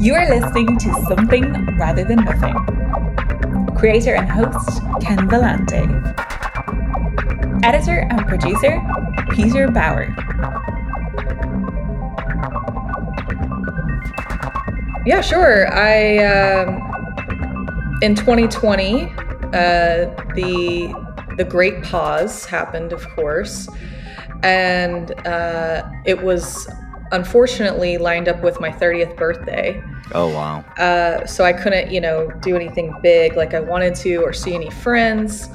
You are listening to Something Rather Than Nothing. Creator and host, Ken Vellante. Editor and producer, Peter Bauer. Yeah, sure. I um, in 2020, uh, the the Great Pause happened, of course, and uh, it was unfortunately lined up with my 30th birthday. Oh, wow. Uh, so I couldn't, you know, do anything big like I wanted to or see any friends.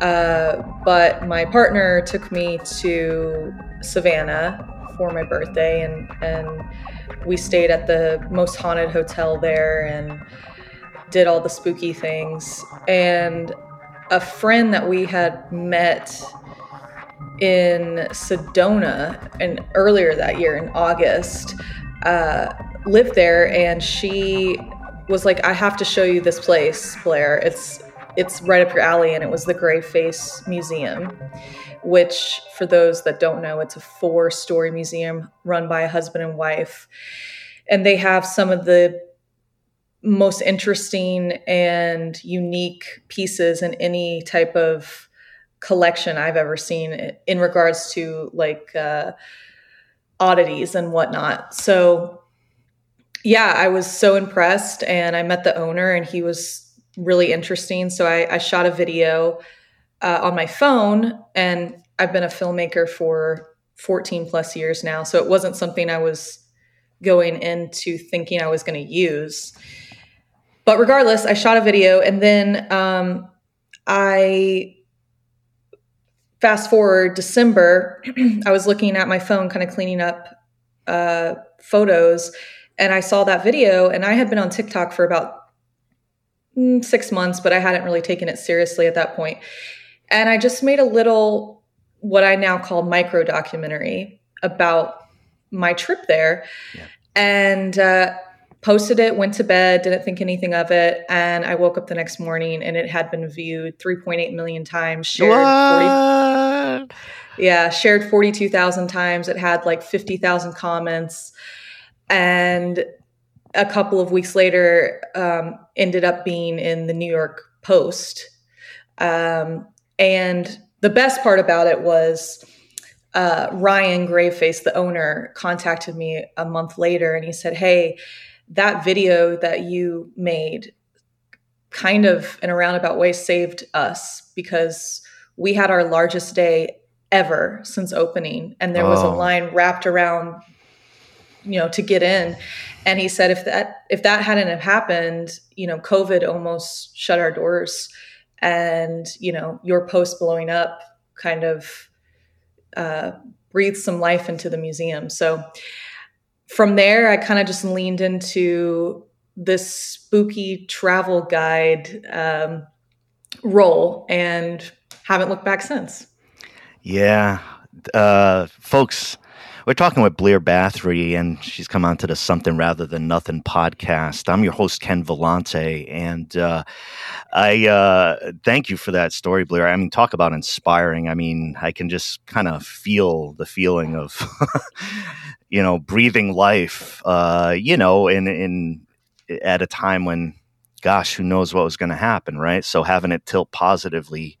Uh, but my partner took me to Savannah for my birthday, and, and we stayed at the most haunted hotel there and did all the spooky things. And a friend that we had met in Sedona and earlier that year in August uh, lived there and she was like I have to show you this place Blair. It's it's right up your alley and it was the Graveface Museum which for those that don't know it's a four story museum run by a husband and wife and they have some of the most interesting and unique pieces in any type of collection I've ever seen in regards to like uh, oddities and whatnot. So, yeah, I was so impressed, and I met the owner, and he was really interesting. So I, I shot a video uh, on my phone, and I've been a filmmaker for 14 plus years now. So it wasn't something I was going into thinking I was going to use. But regardless, I shot a video, and then um, I fast forward December, I was looking at my phone, kind of cleaning up uh, photos, and I saw that video. And I had been on TikTok for about mm, six months, but I hadn't really taken it seriously at that point. And I just made a little, what I now call micro documentary about my trip there. Yeah. And uh, posted it, went to bed, didn't think anything of it, and I woke up the next morning and it had been viewed 3.8 million times, shared 40 Yeah, shared 42,000 times. It had like 50,000 comments and a couple of weeks later um, ended up being in the New York Post. Um, and the best part about it was uh, Ryan Graveface, the owner, contacted me a month later and he said, Hey, that video that you made kind of in a roundabout way saved us because we had our largest day ever since opening and there was oh. a line wrapped around you know to get in and he said if that if that hadn't have happened you know covid almost shut our doors and you know your post blowing up kind of uh, breathed some life into the museum so from there, I kind of just leaned into this spooky travel guide um, role and haven't looked back since. Yeah. Uh, folks, we're talking with Blair Bathory, and she's come on to the Something Rather Than Nothing podcast. I'm your host, Ken Vellante, and uh, I uh, thank you for that story, Blair. I mean, talk about inspiring. I mean, I can just kind of feel the feeling of you know, breathing life, uh, you know, in, in, at a time when, gosh, who knows what was going to happen, right? So having it tilt positively,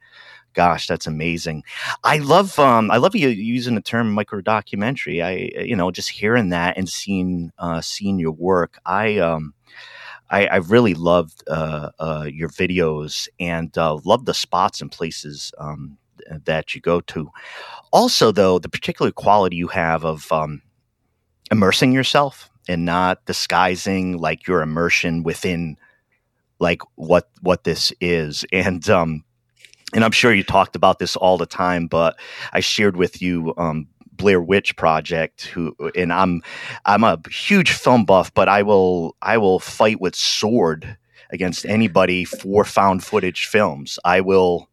gosh, that's amazing. I love, um, I love you using the term micro documentary. I, you know, just hearing that and seeing, uh, seeing your work. I, um, I, I really loved uh, uh, your videos and uh, love the spots and places um, that you go to. Also, though, the particular quality you have of um, immersing yourself and not disguising like your immersion within like what what this is and um and i'm sure you talked about this all the time but i shared with you um Blair Witch Project, who and I'm I'm a huge film buff, but I will I will fight with sword against anybody for found footage films. I will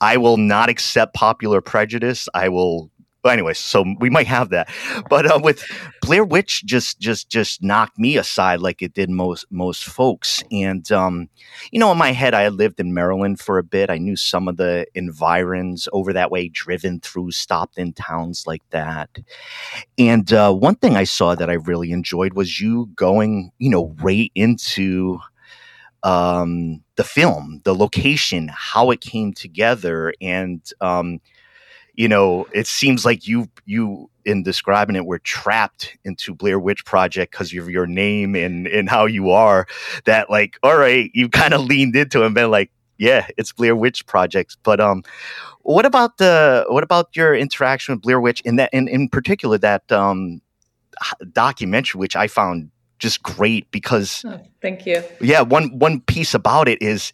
I will not accept popular prejudice. I will well, anyway, so we might have that, but uh, with Blair Witch, just just just knocked me aside like it did most most folks. And um, you know, in my head, I lived in Maryland for a bit. I knew some of the environs over that way, driven through, stopped in towns like that. And uh, one thing I saw that I really enjoyed was you going, you know, right into um, the film, the location, how it came together, and um, you know, it seems like you you in describing it were trapped into Blair Witch Project because of your name and and how you are. That like, all right, you kind of leaned into it and been like, yeah, it's Blair Witch Project. But um, what about the what about your interaction with Blair Witch in that in in particular that um documentary, which I found just great because oh, thank you. Yeah, one one piece about it is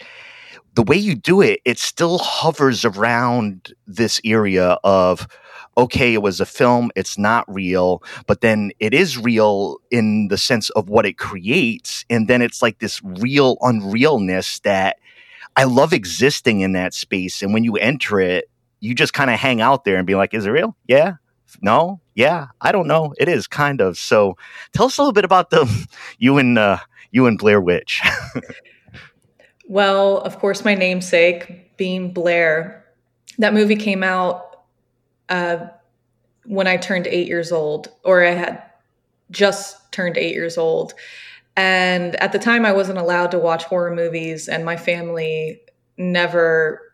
the way you do it, it still hovers around this area of, okay, it was a film, it's not real, but then it is real in the sense of what it creates. And then it's like this real unrealness that I love existing in that space. And when you enter it, you just kind of hang out there and be like, is it real? Yeah. No. Yeah. I don't know. It is kind of. So tell us a little bit about the you and uh, you and Blair Witch. Well, of course, my namesake, being Blair, that movie came out uh, when I turned eight years old, or I had just turned eight years old. And at the time, I wasn't allowed to watch horror movies, and my family never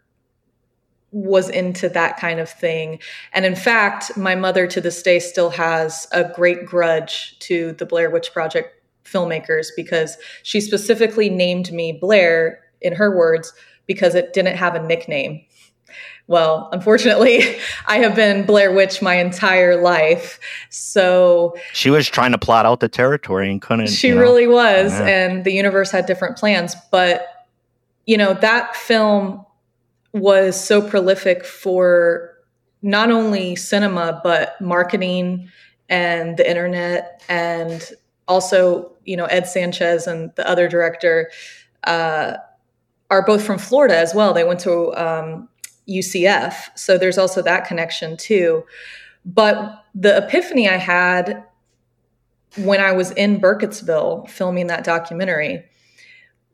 was into that kind of thing. And in fact, my mother to this day still has a great grudge to the Blair Witch Project filmmakers because she specifically named me Blair in her words, because it didn't have a nickname. Well, unfortunately, I have been Blair Witch my entire life. So she was trying to plot out the territory and couldn't. She really know. was. Yeah. And the universe had different plans. But, you know, that film was so prolific for not only cinema, but marketing and the internet. And also, you know, Ed Sanchez and the other director. Uh, are both from Florida as well. They went to um, UCF. So there's also that connection too. But the epiphany I had when I was in Burkittsville filming that documentary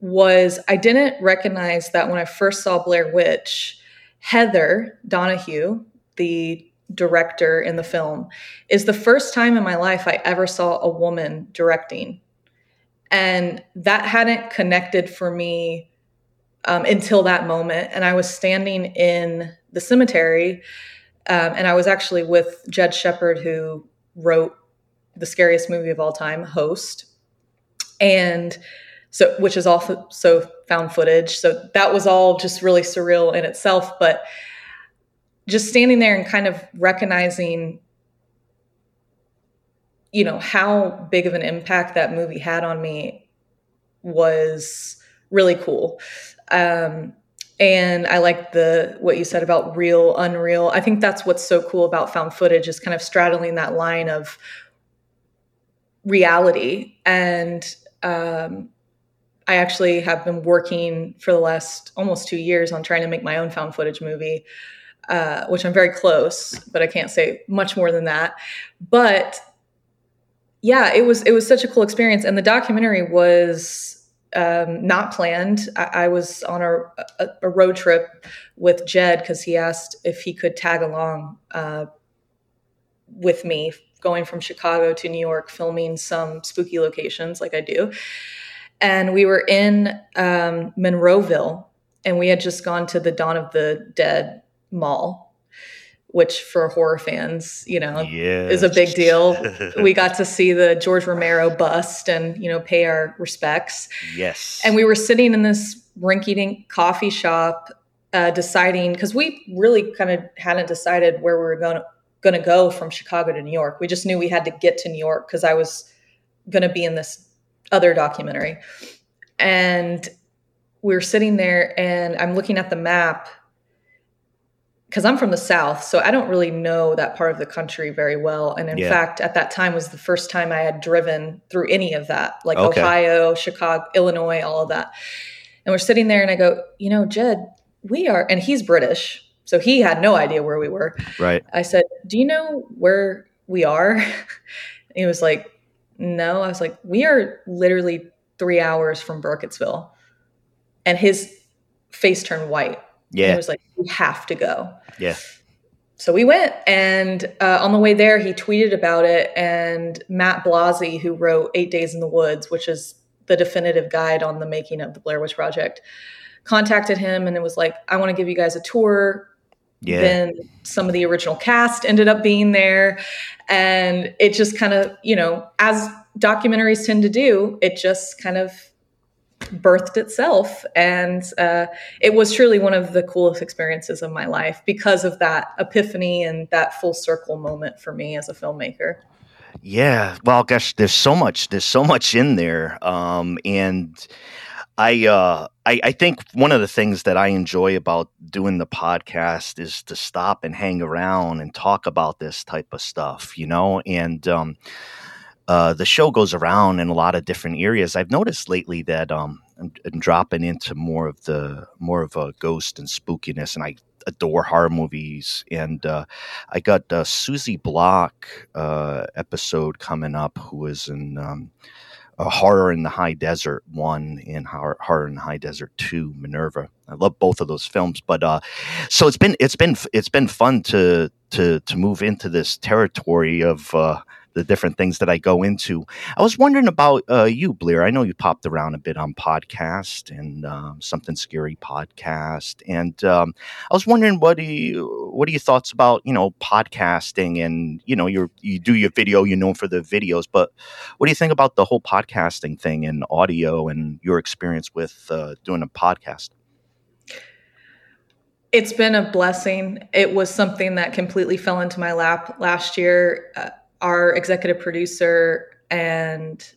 was I didn't recognize that when I first saw Blair Witch, Heather Donahue, the director in the film, is the first time in my life I ever saw a woman directing. And that hadn't connected for me um, until that moment. And I was standing in the cemetery, um, and I was actually with Jed Shepherd, who wrote the scariest movie of all time, Host, and so which is also found footage. So that was all just really surreal in itself, but just standing there and kind of recognizing you know how big of an impact that movie had on me was really cool um, and I like the what you said about real, unreal. I think that's what's so cool about found footage is kind of straddling that line of reality. And um, I actually have been working for the last almost two years on trying to make my own found footage movie, uh, which I'm very close, but I can't say much more than that. But yeah, it was it was such a cool experience, and the documentary was um, not planned. I, I was on a, a, a, road trip with Jed because he asked if he could tag along uh, with me going from Chicago to New York, filming some spooky locations like I do. And we were in um, Monroeville, and we had just gone to the Dawn of the Dead mall which for horror fans, you know, yes. is a big deal. we got to see the George Romero bust and, you know, pay our respects. Yes. And we were sitting in this rinky dink coffee shop uh, deciding, because we really kind of hadn't decided where we were going to, going to go from Chicago to New York. We just knew we had to get to New York because I was going to be in this other documentary. And we were sitting there and I'm looking at the map because I'm from the South, so I don't really know that part of the country very well. And in yeah. fact, at that time was the first time I had driven through any of that, like okay. Ohio, Chicago, Illinois, all of that. And we're sitting there, and I go, you know, Jed, we are, and he's British. So he had no idea where we were. Right. I said, Do you know where we are? he was like, No. I was like, We are literally three hours from Burkittsville. And his face turned white. Yeah. He was like, We have to go. Yeah. So we went, and uh, on the way there, he tweeted about it. And Matt Blazi, who wrote Eight Days in the Woods, which is the definitive guide on the making of the Blair Witch Project, contacted him and it was like, I want to give you guys a tour. Yeah. Then some of the original cast ended up being there. And it just kind of, you know, as documentaries tend to do, it just kind of birthed itself. And uh, it was truly one of the coolest experiences of my life because of that epiphany and that full circle moment for me as a filmmaker. Yeah. Well, gosh, there's so much. There's so much in there. Um, and I, uh, I, I think one of the things that I enjoy about doing the podcast is to stop and hang around and talk about this type of stuff, you know. And um, uh, the show goes around in a lot of different areas. I've noticed lately that um, I'm, I'm dropping into more of the more of a ghost and spookiness, and I adore horror movies. And uh, I got uh, Suziey Block uh, episode coming up, who is in um, a Horror in the High Desert one and Horror, horror in the High Desert two, Minerva. I love both of those films, but uh, so it's been it's been it's been fun to to to move into this territory of. Uh, the different things that I go into. I was wondering about uh, you, Blair. I know you popped around a bit on podcast and um, something scary podcast, and um, I was wondering what do you what are your thoughts about you know podcasting and you know you you do your video, you're known for the videos, but what do you think about the whole podcasting thing and audio and your experience with uh, doing a podcast? It's been a blessing. It was something that completely fell into my lap last year. Uh, our executive producer and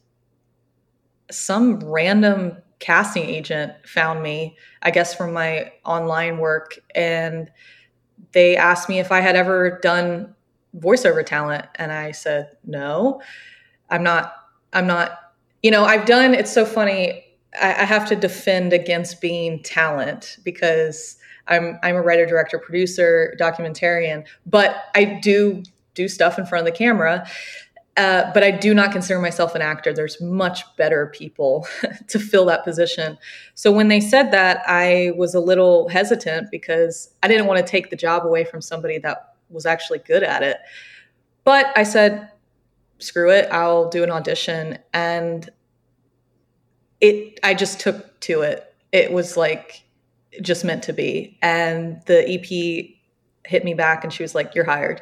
some random casting agent found me, I guess from my online work, and they asked me if I had ever done voiceover talent, and I said no. I'm not. I'm not. You know, I've done. It's so funny. I, have to defend against being talent because I'm I'm a writer, director, producer, documentarian, but I do do stuff in front of the camera. Uh, but I do not consider myself an actor. There's much better people to fill that position. So when they said that, I was a little hesitant because I didn't want to take the job away from somebody that was actually good at it. But I said, screw it, I'll do an audition. And it, I just took to it. It was like just meant to be. And the EP hit me back and she was like, you're hired.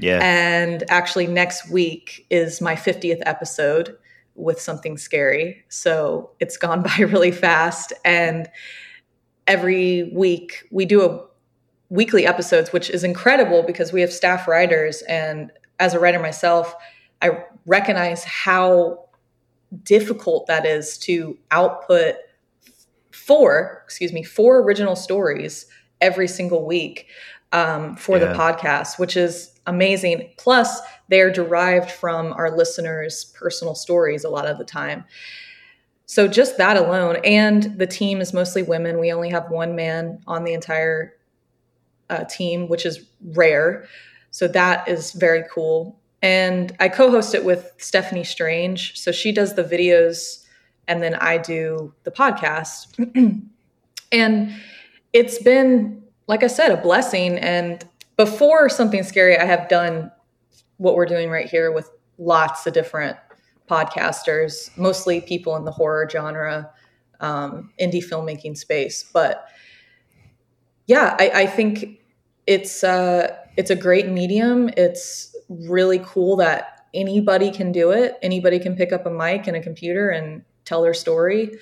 Yeah. And actually, next week is my 50th episode with something scary. So it's gone by really fast. And every week we do a weekly episodes, which is incredible because we have staff writers. And as a writer myself, I recognize how difficult that is to output four, excuse me, four original stories every single week um, for yeah. the podcast, which is amazing. Plus, they're derived from our listeners' personal stories a lot of the time. So, just that alone, and the team is mostly women. We only have one man on the entire uh, team, which is rare. So, that is very cool. And I co host it with Stephanie Strange. So, she does the videos, and then I do the podcast. and it's been, like I said, a blessing. And before something scary, I have done what we're doing right here with lots of different podcasters, mostly people in the horror genre, um, indie filmmaking space. But yeah, I, I think it's uh, it's a great medium. It's really cool that anybody can do it. Anybody can pick up a mic and a computer and tell their story,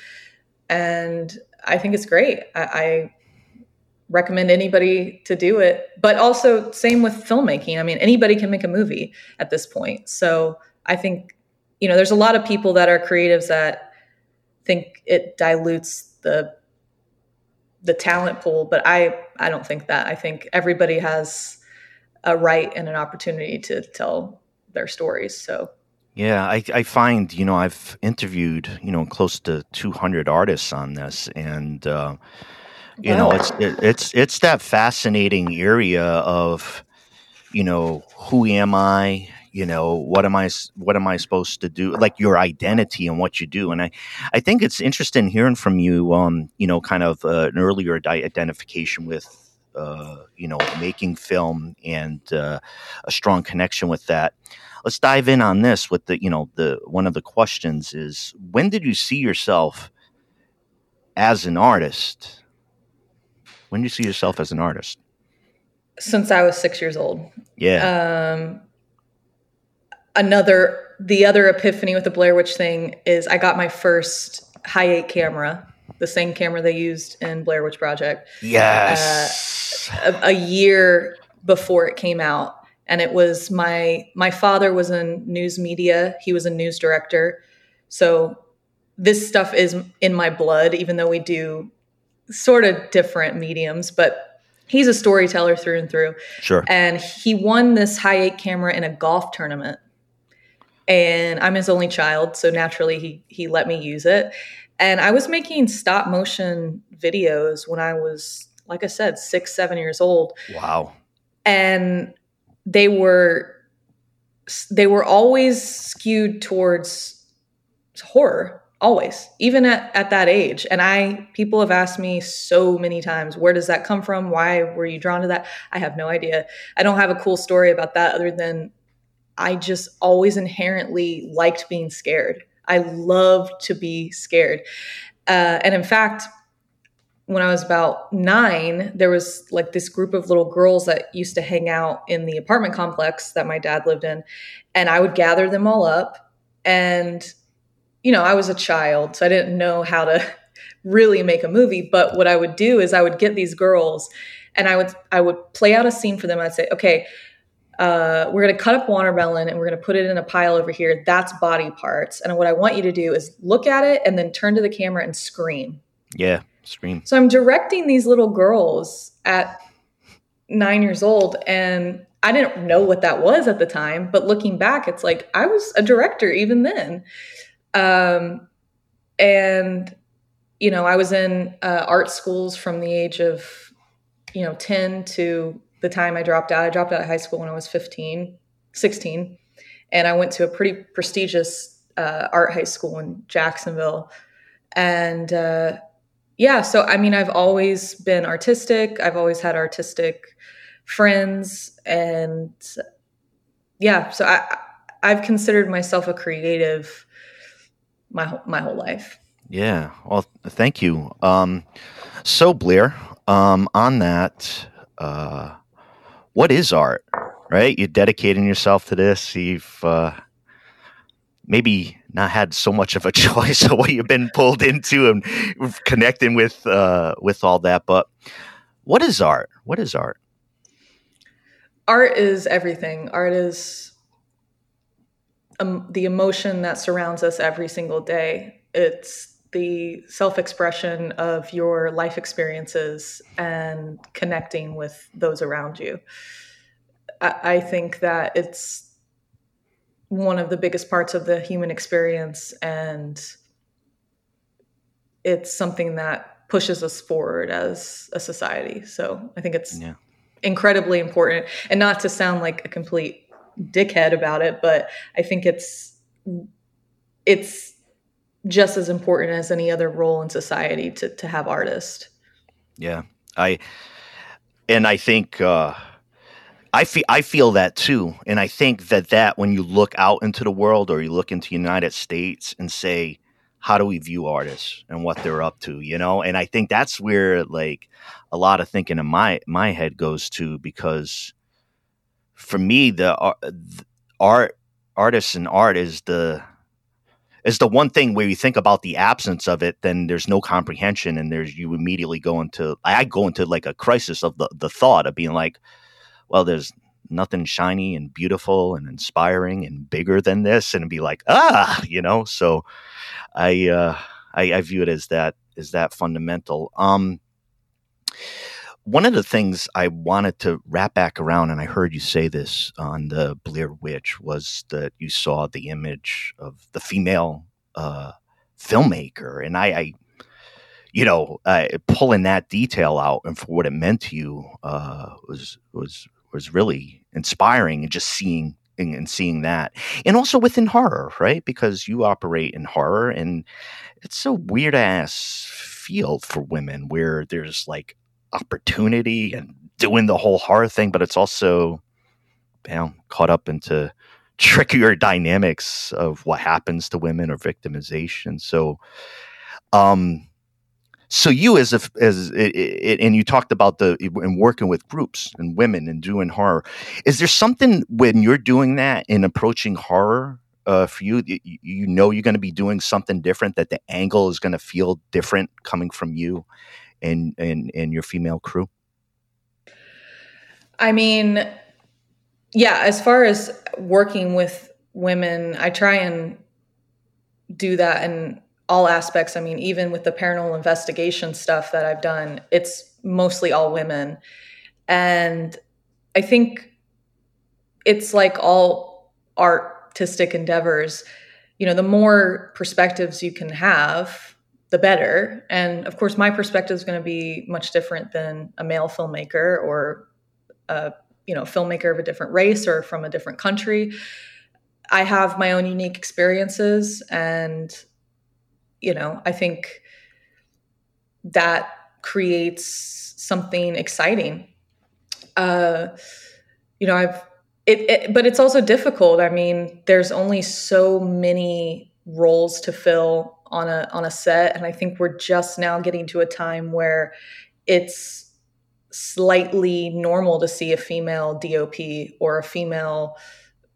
and I think it's great. I, I recommend anybody to do it. But also, same with filmmaking. I mean, anybody can make a movie at this point. So I think, you know, there's a lot of people that are creatives that think it dilutes the the talent pool, but I I don't think that. I think everybody has a right and an opportunity to tell their stories. So yeah, I, I find you know I've interviewed you know close to 200 artists on this, and uh, You know, it's it, it's it's that fascinating area of, you know, who am I? You know, what am I? What am I supposed to do? Like your identity and what you do. And I, I think it's interesting hearing from you. Um, you know, kind of uh, an earlier identification with uh, you know, making film and uh, a strong connection with that. Let's dive in on this with the, you know, the one of the questions is when did you see yourself as an artist? When did you see yourself as an artist? Since I was six years old. Yeah. Um, another, the other epiphany with the Blair Witch thing is I got my first Hi8 camera, the same camera they used in Blair Witch Project. Yes. Uh, a, a year before it came out and it was my my father was in news media he was a news director so this stuff is in my blood even though we do sort of different mediums but he's a storyteller through and through. Sure. And he won this Hi8 camera in a golf tournament. And i'm his only child so naturally he he let me use it. And i was making stop motion videos when i was like i said six seven years old. Wow. And they were they were always skewed towards horror always even at, at that age and i people have asked me so many times where does that come from why were you drawn to that i have no idea i don't have a cool story about that other than i just always inherently liked being scared i loved to be scared uh, and in fact when I was about nine, there was like this group of little girls that used to hang out in the apartment complex that my dad lived in. And I would gather them all up. And, you know, I was a child, so I didn't know how to really make a movie. But what I would do is I would get these girls and I would I would play out a scene for them. I'd say, okay, uh, we're going to cut up watermelon and we're going to put it in a pile over here. That's body parts. And what I want you to do is look at it and then turn to the camera and scream. Yeah screen. So I'm directing these little girls at nine years old, and I didn't know what that was at the time. But looking back, it's like I was a director even then. Um, and you know, I was in uh, art schools from the age of you know 10 to the time I dropped out. I dropped out of high school when I was 15, 16, and I went to a pretty prestigious uh, art high school in Jacksonville. And uh, yeah, so I mean, I've always been artistic. I've always had artistic friends, and yeah, so I I've considered myself a creative my my whole life. Yeah, well, thank you. Um, so Blair, um, on that, uh, what is art? Right, you're dedicating yourself to this. You've uh, maybe not had so much of a choice of what you've been pulled into and connecting with uh, with all that. But what is art? What is art? Art is everything. Art is um, the emotion that surrounds us every single day. It's the self expression of your life experiences and connecting with those around you. I, I think that it's one of the biggest parts of the human experience and it's something that pushes us forward as a society so i think it's yeah. incredibly important and not to sound like a complete dickhead about it but i think it's it's just as important as any other role in society to to have artists. Yeah. I and i think uh I feel I feel that too, and I think that that when you look out into the world or you look into the United States and say, how do we view artists and what they're up to, you know? And I think that's where like a lot of thinking in my my head goes to because for me the, the art artists and art is the is the one thing where you think about the absence of it, then there's no comprehension, and there's you immediately go into I go into like a crisis of the the thought of being like, well, there's nothing shiny and beautiful and inspiring and bigger than this, and be like, ah, you know. So, I uh, I, I view it as that as that fundamental. Um, one of the things I wanted to wrap back around, and I heard you say this on the Blair Witch, was that you saw the image of the female uh, filmmaker, and I, I you know, uh, pulling that detail out and for what it meant to you uh, was was was really inspiring, and just seeing and, and seeing that, and also within horror, right? Because you operate in horror, and it's a weird ass field for women where there's like opportunity and doing the whole horror thing, but it's also you know, caught up into trickier dynamics of what happens to women or victimization. So, um, so you as a as it, it, and you talked about the in working with groups and women and doing horror is there something when you're doing that in approaching horror uh, for you you know you're going to be doing something different that the angle is going to feel different coming from you and and and your female crew i mean yeah as far as working with women i try and do that in all aspects. I mean, even with the paranormal investigation stuff that I've done, it's mostly all women. And I think it's like all artistic endeavors. You know, the more perspectives you can have, the better. And of course, my perspective is going to be much different than a male filmmaker or a you know filmmaker of a different race or from a different country. I have my own unique experiences, and you know, I think that creates something exciting. Uh, you know, I've it, it, but it's also difficult. I mean, there's only so many roles to fill on a on a set, and I think we're just now getting to a time where it's slightly normal to see a female DOP or a female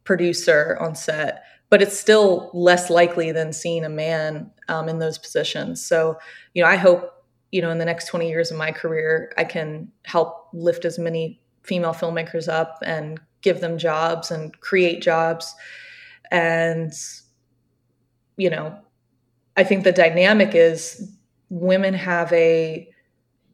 producer on set but it's still less likely than seeing a man um, in those positions. So, you know, I hope, you know, in the next 20 years of my career, I can help lift as many female filmmakers up and give them jobs and create jobs. And, you know, I think the dynamic is women have a,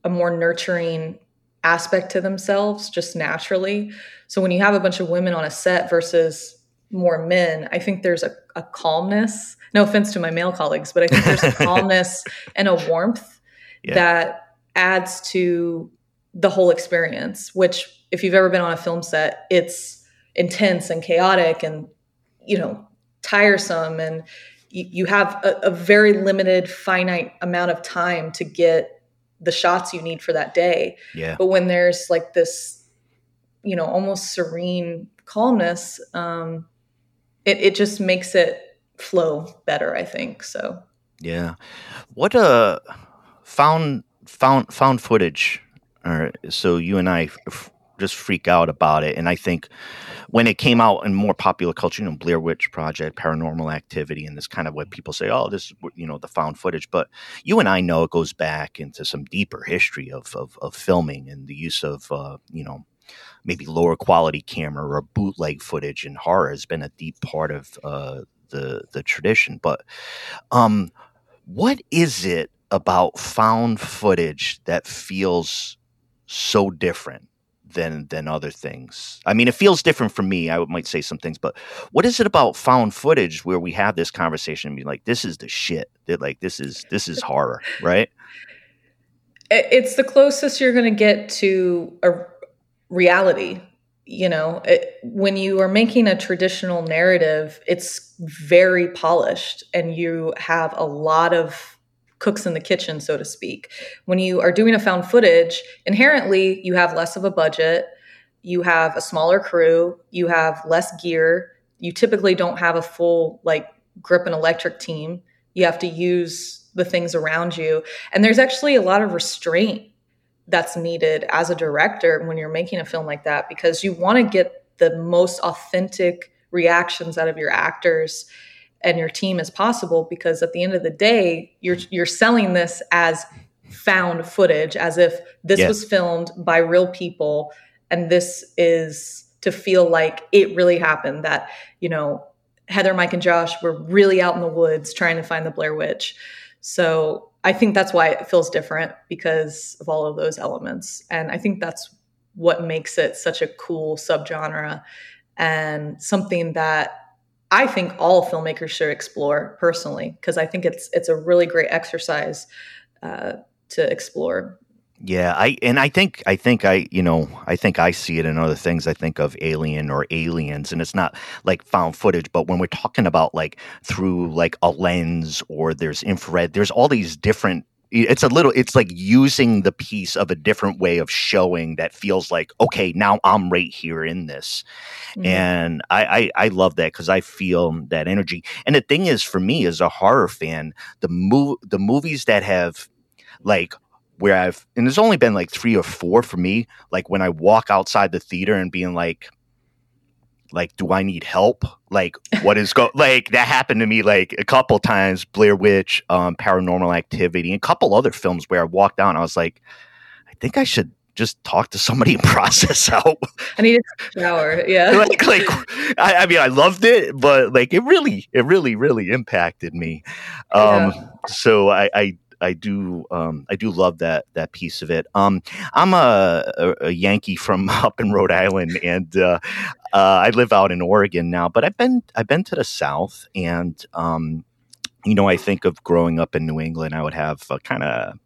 a more nurturing aspect to themselves just naturally. So when you have a bunch of women on a set versus more men, I think there's a, a calmness. No offense to my male colleagues, but I think there's a calmness and a warmth yeah. that adds to the whole experience, which if you've ever been on a film set, it's intense and chaotic and, you know, tiresome. And you, you have a, a very limited, finite amount of time to get the shots you need for that day. Yeah. But when there's like this, you know, almost serene calmness, um, it, it just makes it flow better, I think. So yeah. What uh found found found footage or so you and I f- just freak out about it and I think when it came out in more popular culture, you know, Blair Witch Project, Paranormal Activity, and this kind of what people say, oh, this, you know, the found footage. But you and I know it goes back into some deeper history of of, of filming and the use of, uh, you know, maybe lower quality camera or bootleg footage in horror has been a deep part of uh, the the tradition. But um, what is it about found footage that feels so different than than other things? I mean, it feels different for me. I might say some things, but what is it about found footage where we have this conversation and be like, "This is the shit." That like this is this is horror, right? It's the closest you're going to get to a reality you know it, when you are making a traditional narrative it's very polished and you have a lot of cooks in the kitchen so to speak. When you are doing a found footage inherently you have less of a budget you have a smaller crew you have less gear you typically don't have a full like grip and electric team. You have to use the things around you and there's actually a lot of restraint that's needed as a director when you're making a film like that because you want to get the most authentic reactions out of your actors and your team as possible because at the end of the day you're you're selling this as found footage as if this was filmed by real people and this is to feel like it really happened that you know Heather Mike and Josh were really out in the woods trying to find the Blair Witch so I think that's why it feels different because of all of those elements. And I think that's what makes it such a cool subgenre and something that I think all filmmakers should explore personally because I think it's it's a really great exercise uh, to explore. Yeah, I and I think I think I you know I think I see it in other things. I think of Alien or Aliens, and it's not like found footage, but when we're talking about like through like a lens or there's infrared, there's all these different it's a little it's like using the piece of a different way of showing that feels like okay now i'm right here in this mm-hmm. and i i, I love that because i feel that energy and the thing is for me as a horror fan the move the movies that have like where i've and there's only been like three or four for me like when i walk outside the theater and being like like do i need help? Like what is go like that happened to me like a couple times blair witch um paranormal activity and a couple other films where i walked down i was like i think i should just talk to somebody and process out. I need a shower yeah. Like, like I, I, mean i loved it but like it really it really really impacted me. Um yeah. so i i I do um, I do love that that piece of it. Um, I'm a, a, a, Yankee from up in Rhode Island, and uh, uh, I live out in Oregon now. But I've been I've been to the South, and um, you know I think of growing up in New England, I would have kind of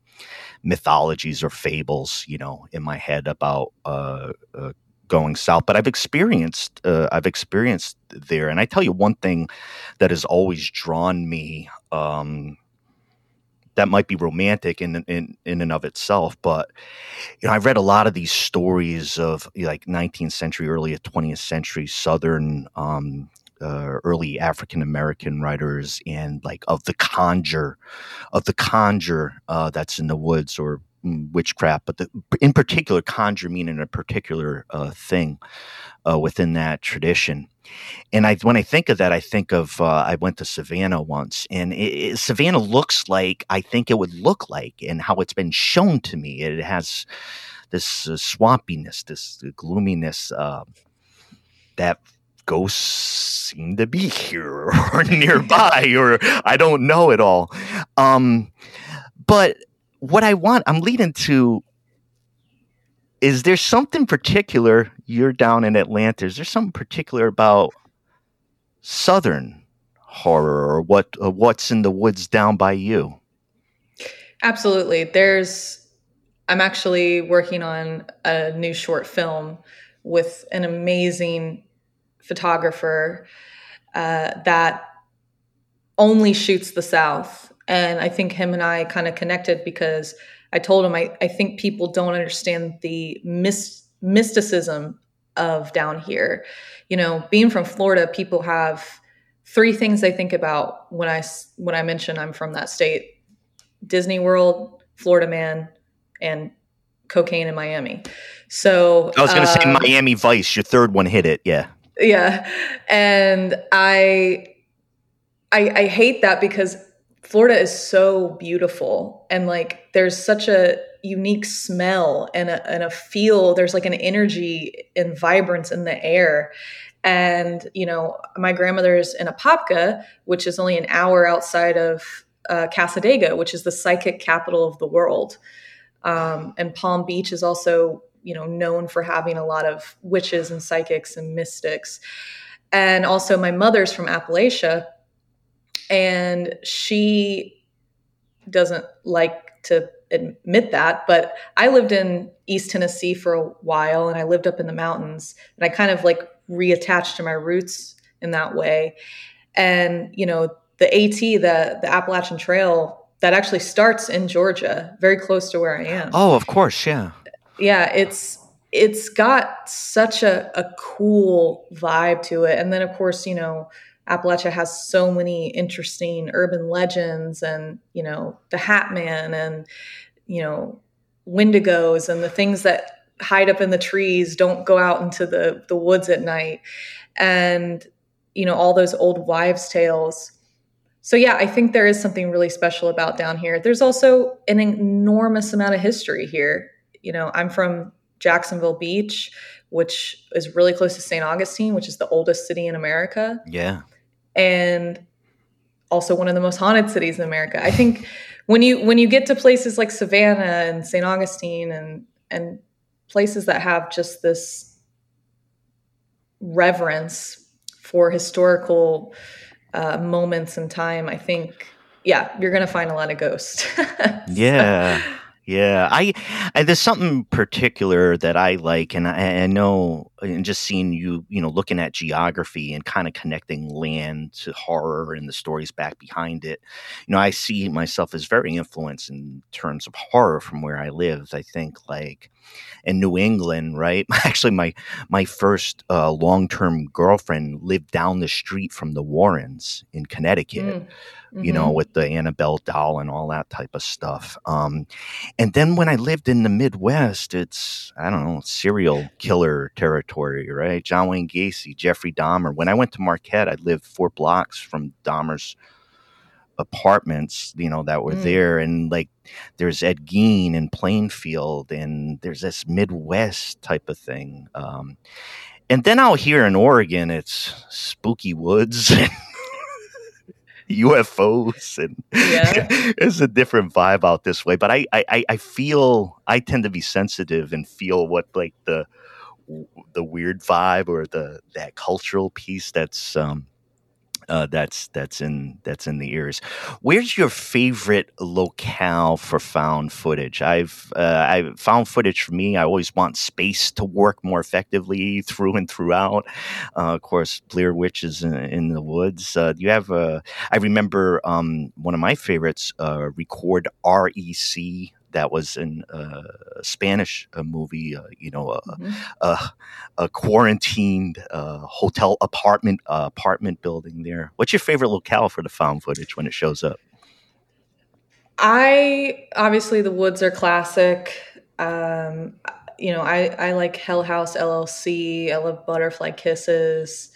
mythologies or fables, you know, in my head about uh, uh, going south. But I've experienced uh, I've experienced there, and I tell you one thing that has always drawn me. Um, that might be romantic in in in and of itself but you know i've read a lot of these stories of like 19th century early 20th century southern um, uh, early African American writers and like of the conjure, of the conjure uh, that's in the woods or witchcraft, but the, in particular, conjure meaning a particular uh, thing uh, within that tradition. And I, when I think of that, I think of uh, I went to Savannah once, and it, it, Savannah looks like I think it would look like, and how it's been shown to me. It has this uh, swampiness, this gloominess uh, that ghosts seem to be here or nearby, or I don't know at all. Um, but what I want, I'm leading to is there something particular you're down in atlanta is there something particular about southern horror or what what's in the woods down by you? Absolutely. There's i'm actually working on a new short film with an amazing photographer uh, that only shoots the south and i think him and i kind of connected because I told him I, I think people don't understand the mis- mysticism of down here. You know, being from Florida, people have three things they think about when I when I mention I'm from that state: Disney World, Florida Man, and cocaine in Miami. So I was going to um, say Miami Vice. Your third one hit it. Yeah. Yeah, and I, I, I hate that because Florida is so beautiful and like there's such a unique smell and a, and a feel. There's like an energy and vibrance in the air. And, you know, my grandmother's in Apopka, which is only an hour outside of uh, Cassadaga, which is the psychic capital of the world. Um, and Palm Beach is also, you know, known for having a lot of witches and psychics and mystics. And also, my mother's from Appalachia, and she doesn't like to admit that but i lived in east tennessee for a while and i lived up in the mountains and i kind of like reattached to my roots in that way. And you know the at the the appalachian trail that actually starts in georgia very close to where i am. Oh of course yeah. Yeah it's it's got such a, a cool vibe to it. And then of course you know Appalachia has so many interesting urban legends and, you know, the Hat Man and, you know, wendigos and the things that hide up in the trees don't go out into the, the woods at night. And, you know, all those old wives' tales. So, yeah, I think there is something really special about down here. There's also an enormous amount of history here. You know, I'm from Jacksonville Beach, which is really close to St. Augustine, which is the oldest city in America. Yeah and also one of the most haunted cities in America. I think when you when you get to places like Savannah and St. Augustine and and places that have just this reverence for historical uh, moments in time, I think yeah, you're gonna find a lot of ghosts. yeah. Yeah, I, I, there's something particular that I like, and I, I, know, and just seeing you, you know, looking at geography and kind of connecting land to horror and the stories back behind it. You know, I see myself as very influenced in terms of horror from where I live. I think like in New England, right? Actually, my my first uh, long term girlfriend lived down the street from the Warrens in Connecticut. Mm mm-hmm. you know, mm-hmm. with the Annabelle doll and all that type of stuff. Um, and then when I lived in the Midwest, it's, I don't know, serial killer territory, right? John Wayne Gacy, Jeffrey Dahmer. When I went to Marquette, I lived four blocks from Dahmer's apartments, you know, that were mm. there. And like, there's Ed Gein in Plainfield, and there's this Midwest type of thing. Um, and then out here in Oregon, it's spooky woods. And UFOs and yeah. it's a different vibe out this way. But I, I, I feel I tend to be sensitive and feel what like the the weird vibe or the that cultural piece that's um uh, that's that's in that's in the ears. Where's your favorite locale for found footage? I've uh, I found footage for me. I always want space to work more effectively through and throughout. Uh, of course, Blair Witch is in, in the woods. Uh, you have a? I remember um, one of my favorites. Uh, record REC that was in uh, a Spanish uh, movie, uh, you know, mm-hmm. a, a, quarantined uh, hotel apartment uh, apartment building there. What's your favorite locale for the found footage when it shows up? I obviously the woods are classic. Um, you know, I, I like Hell House LLC. I love Butterfly Kisses.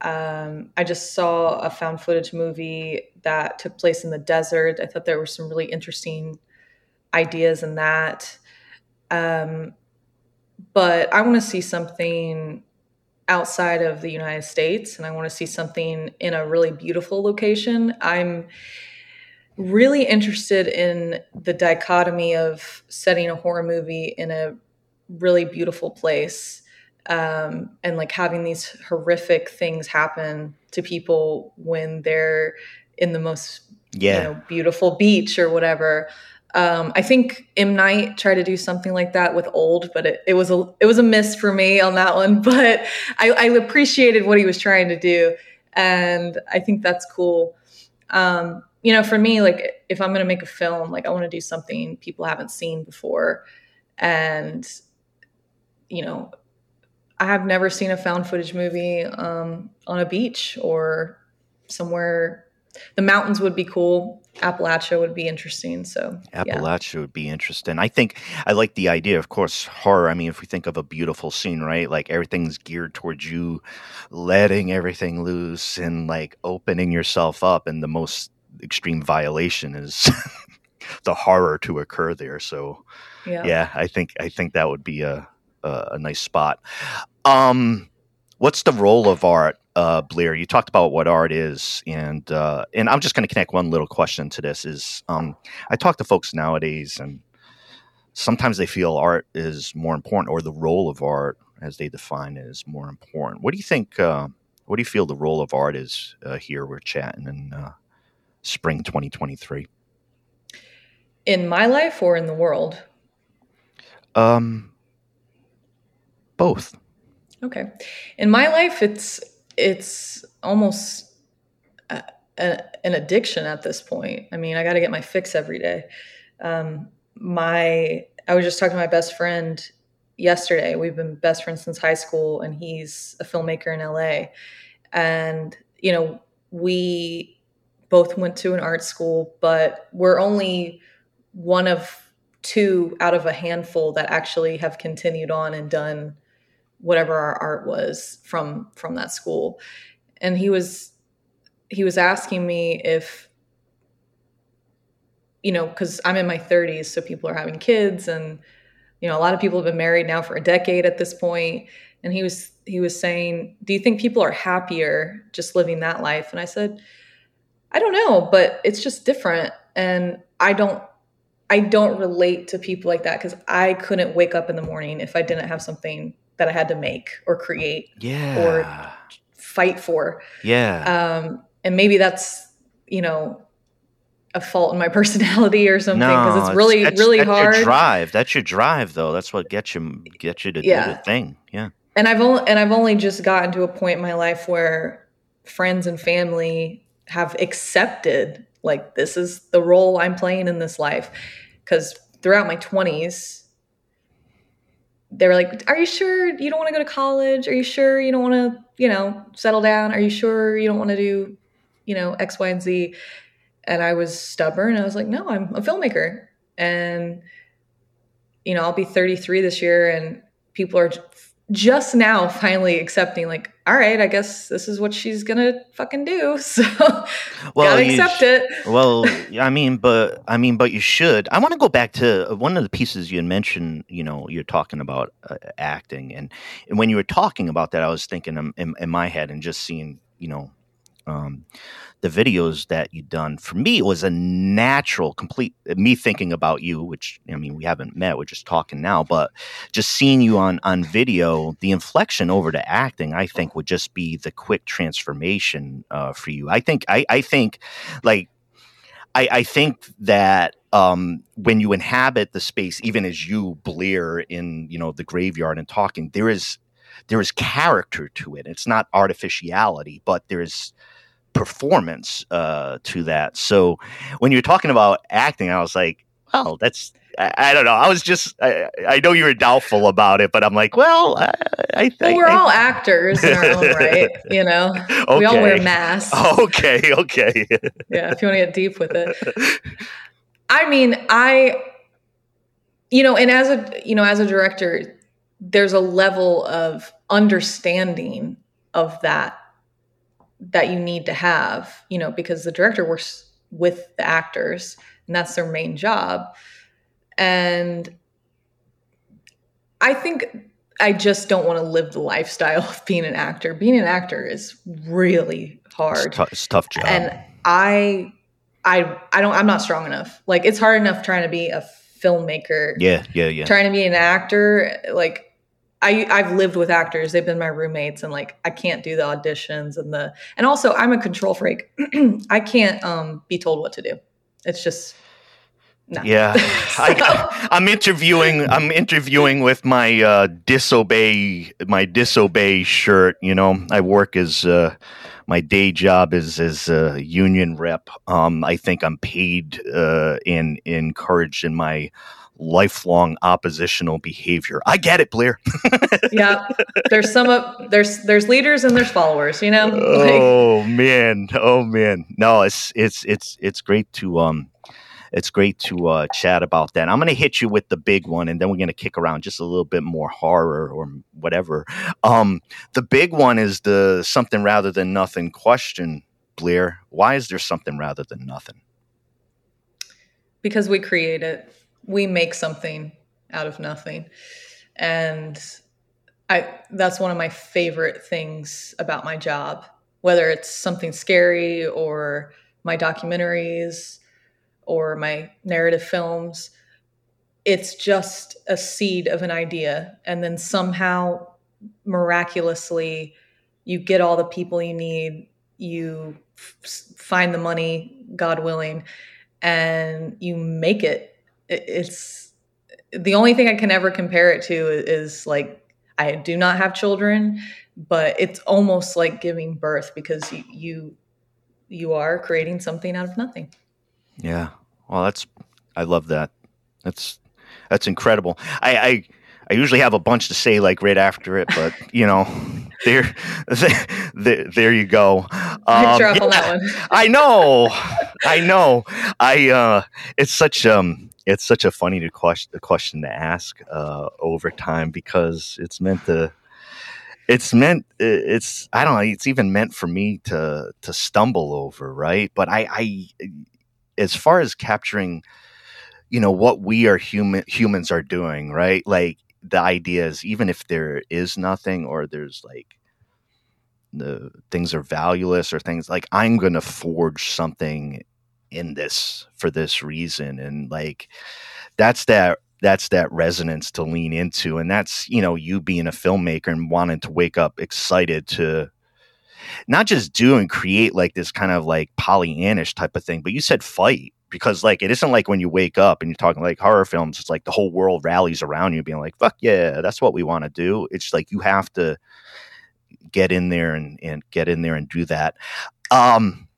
Um, I just saw a found footage movie that took place in the desert. I thought there were some really interesting ideas in that. Um, but I want to see something outside of the United States and I want to see something in a really beautiful location. I'm really interested in the dichotomy of setting a horror movie in a really beautiful place um, and like having these horrific things happen to people when they're in the most yeah. you know, beautiful beach or whatever. Um, I think M Night tried to do something like that with Old, but it, it was a it was a miss for me on that one. But I, I appreciated what he was trying to do, and I think that's cool. Um, you know, for me, like if I'm going to make a film, like I want to do something people haven't seen before, and you know, I have never seen a found footage movie um, on a beach or somewhere. The mountains would be cool Appalachia would be interesting. So Appalachia yeah. would be interesting. I think I like the idea. Of course, horror. I mean, if we think of a beautiful scene, right? Like everything's geared towards you, letting everything loose and like opening yourself up. And the most extreme violation is the horror to occur there. So, yeah. yeah, I think I think that would be a a, a nice spot. Um, what's the role of art uh, Blair, you talked about what art is, and uh, and I'm just going to connect one little question to this. Is um, I talk to folks nowadays, and sometimes they feel art is more important, or the role of art, as they define it, is more important. What do you think? Uh, what do you feel the role of art is uh, here? We're chatting in uh, spring 2023. In my life, or in the world? Um, both. Okay. In my life, it's it's almost a, a, an addiction at this point. I mean, I got to get my fix every day. Um, my I was just talking to my best friend yesterday. We've been best friends since high school, and he's a filmmaker in LA. And you know, we both went to an art school, but we're only one of two out of a handful that actually have continued on and done whatever our art was from from that school. And he was he was asking me if you know because i'm in my 30s so people are having kids and you know a lot of people have been married now for a decade at this point. And he was he was saying do you think people are happier just living that life? And i said i don't know but it's just different. And i don't i don't relate to people like that because i couldn't wake up in the morning if i didn't have something that I had to make or create yeah. or fight for. Yeah. Um, and maybe that's, you know, a fault in my personality or something because no, it's really it's, really that's hard. Your drive. That's your drive, though. That's what gets you gets you to yeah. do the thing. Yeah. And I've only and I've only just gotten to a point in my life where friends and family have accepted like this is the role I'm playing in this life. Because throughout my twenties, they were like, "Are you sure you don't want to go to college? Are you sure you don't want to, you know, settle down? Are you sure you don't want to do, you know, X, Y, and Z?" And I was stubborn. I was like, no, I'm a filmmaker. And, you know, I'll be 33 this year, and people are just now finally accepting, like, all right, I guess this is what she's gonna fucking do. So, well, gotta accept sh- it. well, I mean, but I mean, but you should. I want to go back to one of the pieces you mentioned. You know, you're talking about uh, acting, and, and when you were talking about that, I was thinking in, in, in my head and just seeing, you know, um, the videos that you've done for me it was a natural complete me thinking about you which i mean we haven't met we're just talking now but just seeing you on on video the inflection over to acting i think would just be the quick transformation uh, for you i think i i think like i i think that um, when you inhabit the space, even as you Blair in you know the graveyard and talking, there is there is character to it. It's not artificiality, but there's performance uh, to that. So when you're talking about acting, I was like, oh, that's I, I, don't know. I was just I, I, know you were doubtful about it, but I'm like, well, I, I think well, we're all actors in our own right. You know, okay. we all wear masks. Okay, okay. yeah, if you want to get deep with it. I mean, I, you know, and as a you know, as a director, there's a level of understanding of that that you need to have, you know, because the director works with the actors and that's their main job. And I think I just don't want to live the lifestyle of being an actor. Being an actor is really hard. It's, t- it's tough job. And I I I don't I'm not strong enough. Like it's hard enough trying to be a filmmaker. Yeah, yeah, yeah. Trying to be an actor like I I've lived with actors. They've been my roommates, and like I can't do the auditions and the and also I'm a control freak. I can't um, be told what to do. It's just no. Yeah, so. I, am interviewing. I'm interviewing with my uh, disobey my disobey shirt. You know, I work as uh, my day job is as a union rep. Um, I think I'm paid uh, and encouraged in my lifelong oppositional behavior. I get it, Blair. yeah, there's some of there's there's leaders and there's followers. You know. oh man, oh man. No, it's it's it's it's great to um. It's great to uh, chat about that. I'm going to hit you with the big one, and then we're going to kick around just a little bit more horror or whatever. Um, the big one is the something rather than nothing question, Blair. Why is there something rather than nothing? Because we create it we make something out of nothing. And I that's one of my favorite things about my job, whether it's something scary or my documentaries or my narrative films. It's just a seed of an idea and then somehow miraculously you get all the people you need, you f- find the money, God willing, and you make it it's the only thing I can ever compare it to is like I do not have children, but it's almost like giving birth because you you, you are creating something out of nothing. Yeah. Well, that's I love that. That's that's incredible. I, I I usually have a bunch to say like right after it, but you know, there, there, there you go. Um, yeah, on that one. I know, I know. I uh, it's such um, it's such a funny question, question to ask uh, over time because it's meant to it's meant it's i don't know it's even meant for me to to stumble over right? But i i as far as capturing you know what we are human humans are doing right? Like the idea is even if there is nothing or there's like the things are valueless or things like i'm going to forge something in this for this reason and like that's that that's that resonance to lean into and that's you know you being a filmmaker and wanting to wake up excited to not just do and create like this kind of like pollyannish type of thing but you said fight because like it isn't like when you wake up and you're talking like horror films it's like the whole world rallies around you being like fuck yeah that's what we want to do. It's like you have to get in there and, and get in there and do that. Um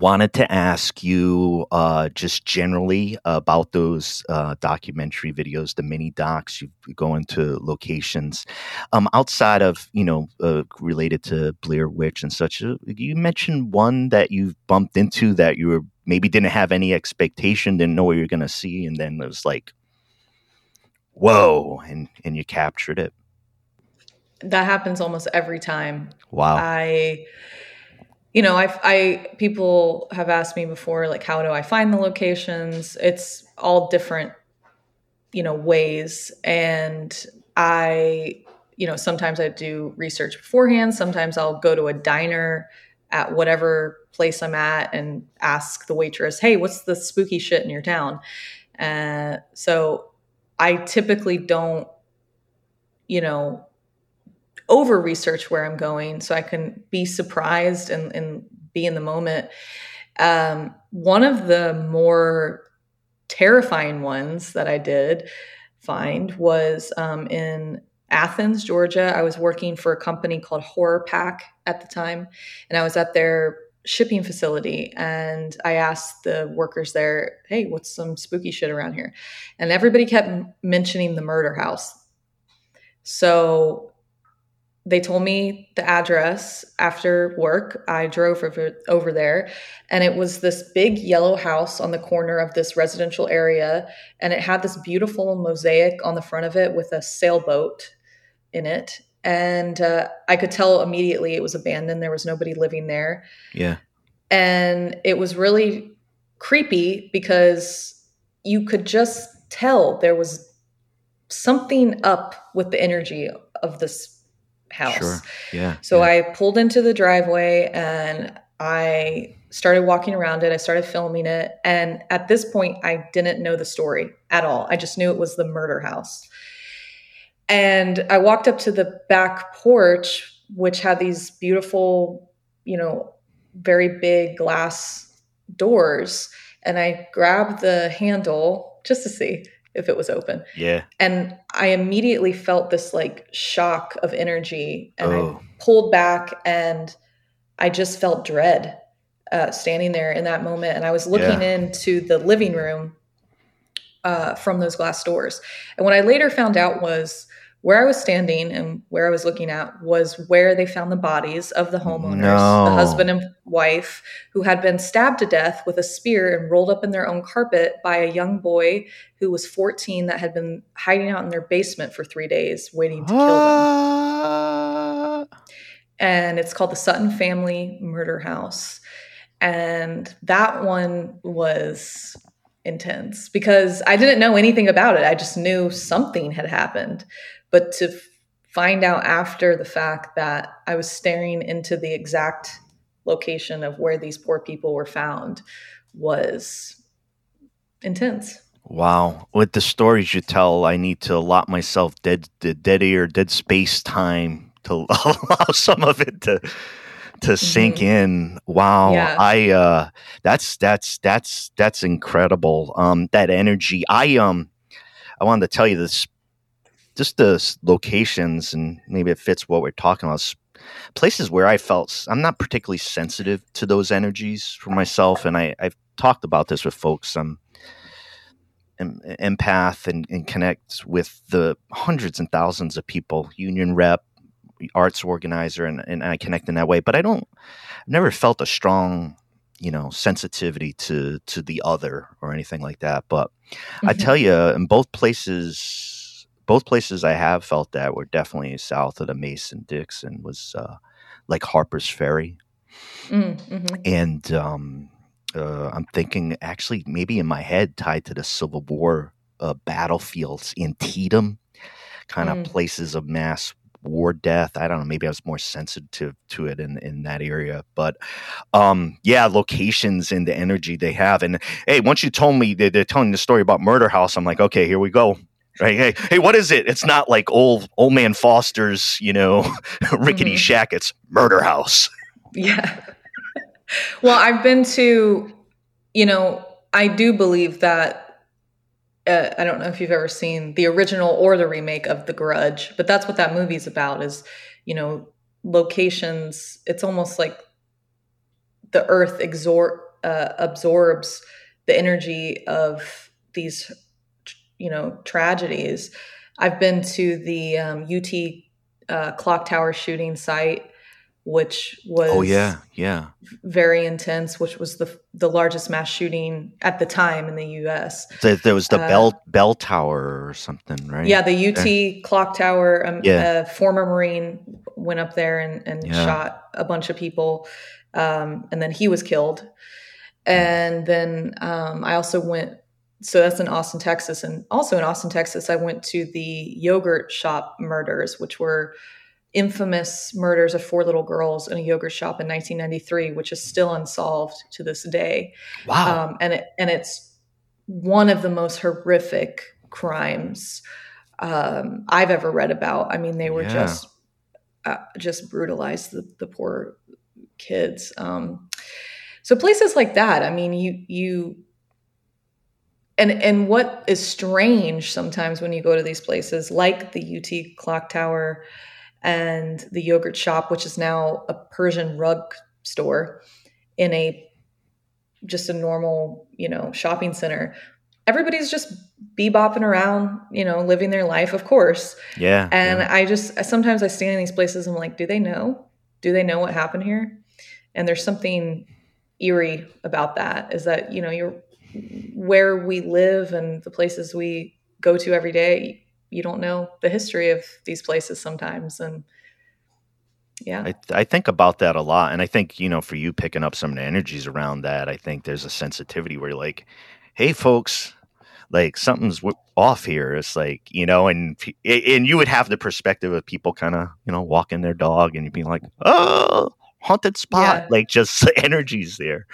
wanted to ask you uh, just generally about those uh, documentary videos, the mini docs. You go into locations um, outside of you know uh, related to Blair Witch and such. Uh, you mentioned one that you bumped into that you were maybe didn't have any expectation, didn't know what you're going to see, and then it was like, whoa, and and you captured it. That happens almost every time. Wow. I you know, I, I people have asked me before, like, how do I find the locations? It's all different, you know, ways. And I, you know, sometimes I do research beforehand. Sometimes I'll go to a diner at whatever place I'm at and ask the waitress, "Hey, what's the spooky shit in your town?" Uh, so I typically don't, you know, over research where I'm going so I can be surprised and, and be in the moment. Um, one of the more terrifying ones that I did find was um, in Athens, Georgia. I was working for a company called Horror Pack at the time, and I was at their shipping facility and I asked the workers there, "Hey, what's some spooky shit around here?" And everybody kept mentioning the murder house. So they told me the address after work. I drove over, over there, and it was this big yellow house on the corner of this residential area. And it had this beautiful mosaic on the front of it with a sailboat in it. And uh, I could tell immediately it was abandoned. There was nobody living there. Yeah. And it was really creepy because you could just tell there was something up with the energy of this house. Sure. Yeah. So yeah. I pulled into the driveway and I started walking around it. I started filming it. And at this point, I didn't know the story at all. I just knew it was the murder house. And I walked up to the back porch, which had these beautiful, you know, very big glass doors. And I grabbed the handle just to see if it was open. Yeah. And I immediately felt this like shock of energy and oh. I pulled back and I just felt dread uh, standing there in that moment. And I was looking yeah. into the living room uh, from those glass doors. And what I later found out was where I was standing and where I was looking at was where they found the bodies of the homeowners, no. the husband and wife, who had been stabbed to death with a spear and rolled up in their own carpet by a young boy who was 14 that had been hiding out in their basement for three days waiting to kill them. Ah. And it's called the Sutton Family Murder House. And that one was intense because I didn't know anything about it. I just knew something had happened. But to f- find out after the fact that I was staring into the exact location of where these poor people were found was intense. Wow. With the stories you tell, I need to allot myself dead dead air, dead space time to allow some of it to to mm-hmm. sink in. Wow. Yeah. I uh that's that's that's that's incredible. Um that energy. I um I wanted to tell you this just the locations and maybe it fits what we're talking about places where i felt i'm not particularly sensitive to those energies for myself and I, i've talked about this with folks i'm an empath and, and connect with the hundreds and thousands of people union rep arts organizer and, and i connect in that way but i don't i've never felt a strong you know sensitivity to to the other or anything like that but mm-hmm. i tell you in both places both places I have felt that were definitely south of the Mason Dixon was uh, like Harper's Ferry, mm, mm-hmm. and um, uh, I'm thinking actually maybe in my head tied to the Civil War uh, battlefields Antietam, kind of mm. places of mass war death. I don't know. Maybe I was more sensitive to it in, in that area, but um, yeah, locations and the energy they have. And hey, once you told me they're, they're telling the story about Murder House, I'm like, okay, here we go right? Hey, hey, what is it? It's not like old old man Foster's, you know, rickety mm-hmm. shack. It's murder house. Yeah. well, I've been to, you know, I do believe that uh, I don't know if you've ever seen the original or the remake of The Grudge, but that's what that movie's about. Is you know locations. It's almost like the Earth exor- uh, absorbs the energy of these you know tragedies. I've been to the um, UT uh, clock tower shooting site which was oh yeah yeah very intense which was the the largest mass shooting at the time in the US there, there was the uh, bell bell tower or something right yeah the UT yeah. clock tower um, yeah. a former marine went up there and, and yeah. shot a bunch of people um, and then he was killed and then um, I also went so that's in Austin Texas and also in Austin Texas I went to the yogurt shop murders which were infamous murders of four little girls in a yogurt shop in 1993, which is still unsolved to this day. Wow! Um, and it, and it's one of the most horrific crimes um, I've ever read about. I mean, they were yeah. just uh, just brutalized the, the poor kids. Um, so places like that. I mean, you you and and what is strange sometimes when you go to these places like the UT clock tower and the yogurt shop, which is now a Persian rug store in a just a normal, you know, shopping center. Everybody's just bebopping around, you know, living their life, of course. Yeah. And yeah. I just sometimes I stand in these places, I'm like, do they know? Do they know what happened here? And there's something eerie about that is that, you know, you're where we live and the places we go to every day, you don't know the history of these places sometimes. And yeah. I, I think about that a lot. And i think you know for you picking up some energies around that i think there's a sensitivity where you're like hey folks like something's off here. It's like you know and and you would have the perspective of people kind of you know walking their dog and you'd be like oh haunted spot yeah. like just the energies there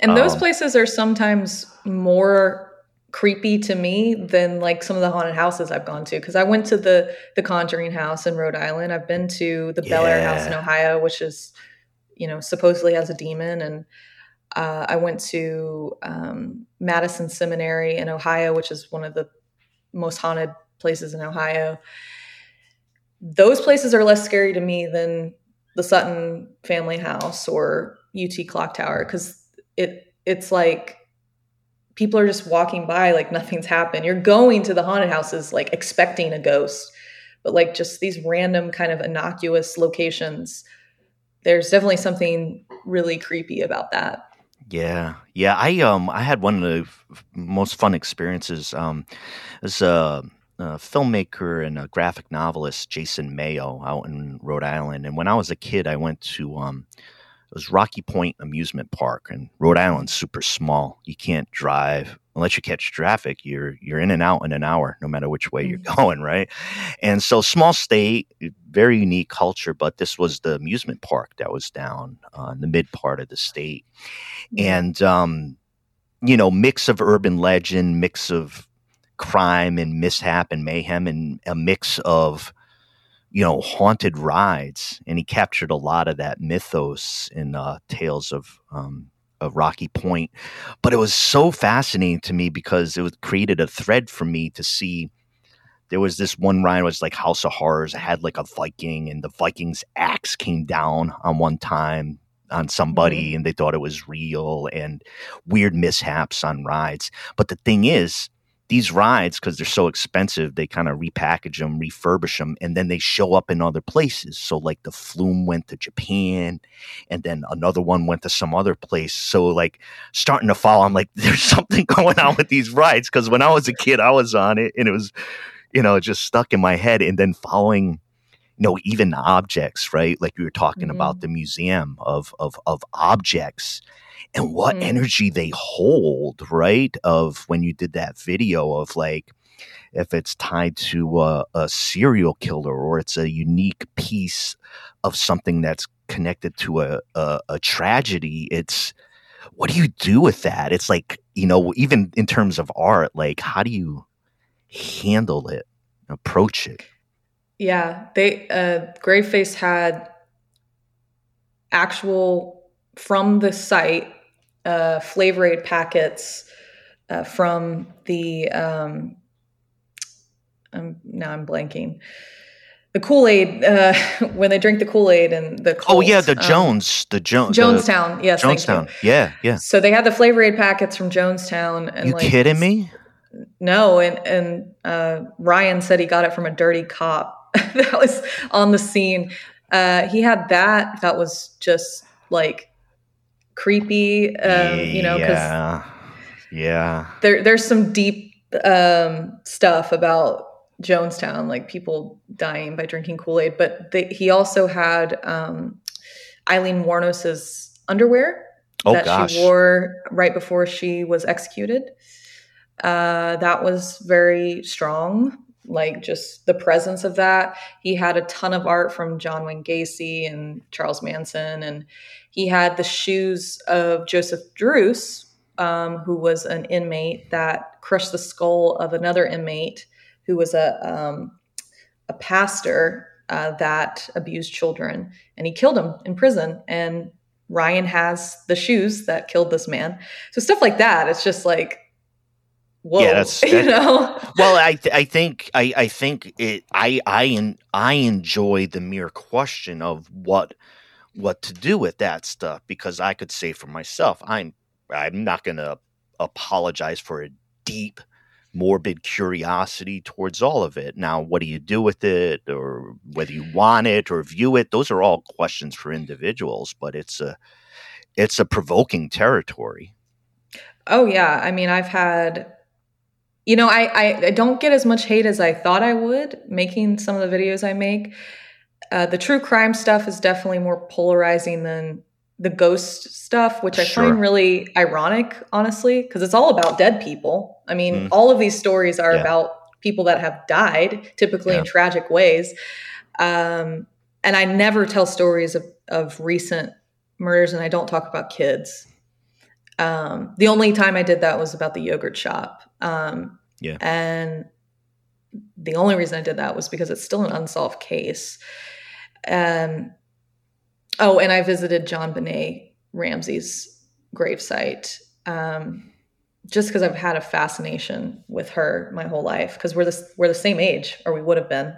and those um, places are sometimes more creepy to me than like some of the haunted houses I've gone to. Because I went to the the Conjuring House in Rhode Island. I've been to the yeah. Bellaire House in Ohio, which is you know supposedly has a demon, and uh, I went to um, Madison Seminary in Ohio, which is one of the most haunted places in Ohio. Those places are less scary to me than the Sutton family house or UT clock tower because it it's like people are just walking by like nothing's happened. You're going to the haunted houses like expecting a ghost, but like just these random kind of innocuous locations. There's definitely something really creepy about that. Yeah, yeah. I um I had one of the most fun experiences. Um, as a, a, filmmaker and a graphic novelist, Jason Mayo, out in Rhode Island. And when I was a kid, I went to um it was Rocky Point Amusement Park, and Rhode Island's super small. You can't drive unless you catch traffic. You're you're in and out in an hour, no matter which way you're mm-hmm. going, right? And so, small state, very unique culture. But this was the amusement park that was down uh, in the mid part of the state, and um, you know, mix of urban legend, mix of crime and mishap and mayhem, and a mix of you know, haunted rides, and he captured a lot of that mythos in uh, Tales of um, of Rocky Point. But it was so fascinating to me because it was, created a thread for me to see. There was this one ride was like House of Horrors. It had like a Viking, and the Viking's axe came down on one time on somebody, mm-hmm. and they thought it was real, and weird mishaps on rides. But the thing is, these rides, because they're so expensive, they kind of repackage them, refurbish them, and then they show up in other places. So, like the Flume went to Japan, and then another one went to some other place. So, like starting to follow, I'm like, there's something going on with these rides. Because when I was a kid, I was on it, and it was, you know, just stuck in my head. And then following, you know, even objects, right? Like you were talking mm-hmm. about the museum of of of objects and what mm. energy they hold, right? Of when you did that video of like, if it's tied to a, a serial killer or it's a unique piece of something that's connected to a, a, a tragedy, it's what do you do with that? It's like, you know, even in terms of art, like, how do you handle it, approach it? Yeah, they uh Graveface had actual from the site uh, Flavor Aid packets uh, from the um, um, now I'm blanking. The Kool Aid uh, when they drink the Kool Aid and the oh yeah the um, Jones the Jones Jonestown yes Jonestown yeah yeah. So they had the flavor aid packets from Jonestown and you like, kidding me? No and and uh, Ryan said he got it from a dirty cop. That was on the scene. Uh, he had that that was just like creepy um, you know because yeah yeah there there's some deep um, stuff about Jonestown, like people dying by drinking Kool Aid. But they, he also had um, Aileen Wuornos's underwear oh, that gosh. she wore right before she was executed. Uh, that was very strong, like just the presence of that. He had a ton of art from John Wayne Gacy and Charles Manson, and he had the shoes of Joseph Druce, um, who was an inmate that crushed the skull of another inmate who was a um, a pastor uh, that abused children, and he killed him in prison. And Ryan has the shoes that killed this man. So stuff like that. It's just like. Whoa, yeah, that's you know. well, I th- I think I I think it I I I enjoy the mere question of what what to do with that stuff because I could say for myself I'm I'm not going to apologize for a deep morbid curiosity towards all of it. Now, what do you do with it, or whether you want it or view it? Those are all questions for individuals, but it's a it's a provoking territory. Oh yeah, I mean, I've had, you know, I, I, I don't get as much hate as I thought I would making some of the videos I make. Uh, the true crime stuff is definitely more polarizing than the ghost stuff, which I sure. find really ironic, honestly, because it's all about dead people. I mean, mm. all of these stories are yeah. about people that have died, typically yeah. in tragic ways. Um, and I never tell stories of, of recent murders, and I don't talk about kids. Um, the only time I did that was about the yogurt shop. Um, yeah. And the only reason I did that was because it's still an unsolved case. Um, Oh, and I visited JonBenét Ramsey's gravesite um, just because I've had a fascination with her my whole life because we're the we're the same age, or we would have been.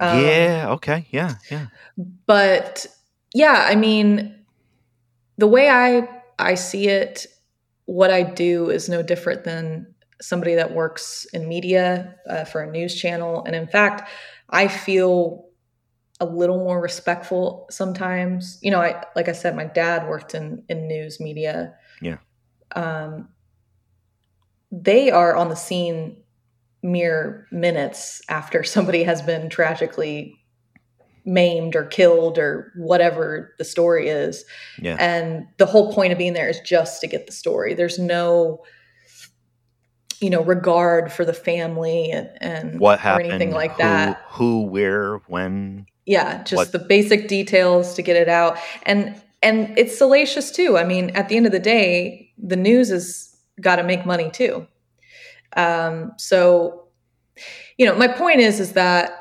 Um, yeah. Okay. Yeah. Yeah. But yeah, I mean, the way I I see it, what I do is no different than somebody that works in media uh, for a news channel, and in fact, I feel a little more respectful sometimes. You know, I like I said, my dad worked in in news media. Yeah. Um, they are on the scene mere minutes after somebody has been tragically maimed or killed or whatever the story is. Yeah. And the whole point of being there is just to get the story. There's no you know regard for the family and, and what happened, or anything like who, that. Who, where, when? Yeah just what? the basic details to get it out. And and it's salacious too. I mean at the end of the day the news has got to make money too. Um, so you know my point is is that